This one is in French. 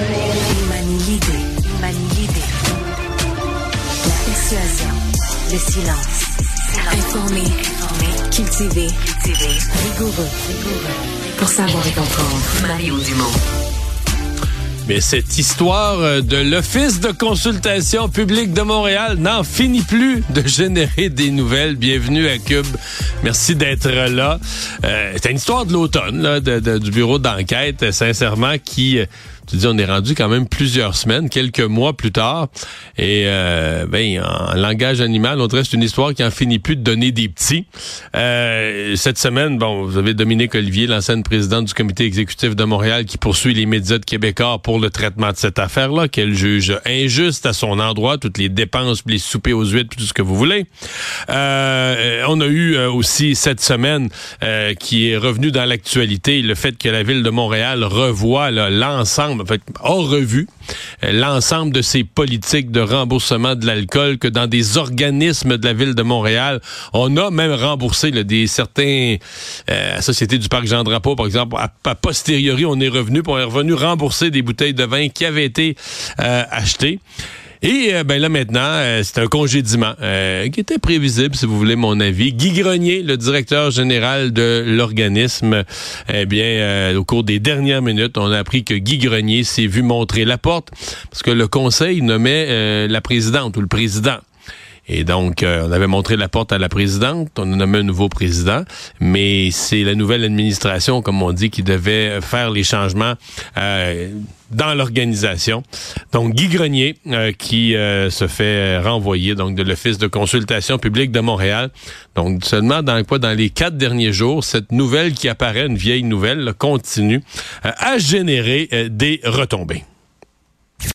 Imani Guidé. La persuasion. Le silence. Informé. Cultivé. Rigoureux. rigoureux. Pour savoir et comprendre. Mario Dumont. Mais cette histoire de l'Office de consultation publique de Montréal n'en finit plus de générer des nouvelles. Bienvenue à Cube. Merci d'être là. Euh, C'est une histoire de l'automne, du bureau d'enquête, sincèrement, qui tu dis, on est rendu quand même plusieurs semaines, quelques mois plus tard. Et euh, ben, en langage animal, on que c'est une histoire qui en finit plus de donner des petits. Euh, cette semaine, bon, vous avez Dominique Olivier, l'ancienne présidente du comité exécutif de Montréal, qui poursuit les médias de Québécois pour le traitement de cette affaire-là, qu'elle juge injuste à son endroit, toutes les dépenses, les soupers aux huîtres, tout ce que vous voulez. Euh, on a eu euh, aussi cette semaine euh, qui est revenu dans l'actualité le fait que la ville de Montréal revoit l'ensemble, en fait, a revu euh, l'ensemble de ses politiques de remboursement de l'alcool, que dans des organismes de la ville de Montréal, on a même remboursé là, des certains euh, la Société du Parc Jean-Drapeau, par exemple, à, posteriori, on est revenu, puis on revenu rembourser des bouteilles de vin qui avaient été euh, achetées. Et euh, ben là maintenant, euh, c'est un congédiement euh, qui était prévisible, si vous voulez mon avis. Guy Grenier, le directeur général de l'organisme, eh bien, euh, au cours des dernières minutes, on a appris que Guy Grenier s'est vu montrer la porte parce que le conseil nommait la présidente ou le président. Et donc, euh, on avait montré la porte à la présidente, on a nommé un nouveau président, mais c'est la nouvelle administration, comme on dit, qui devait faire les changements euh, dans l'organisation. Donc, Guy Grenier, euh, qui se fait renvoyer donc de l'Office de consultation publique de Montréal. Donc, seulement dans quoi dans les quatre derniers jours, cette nouvelle qui apparaît, une vieille nouvelle, continue à générer des retombées.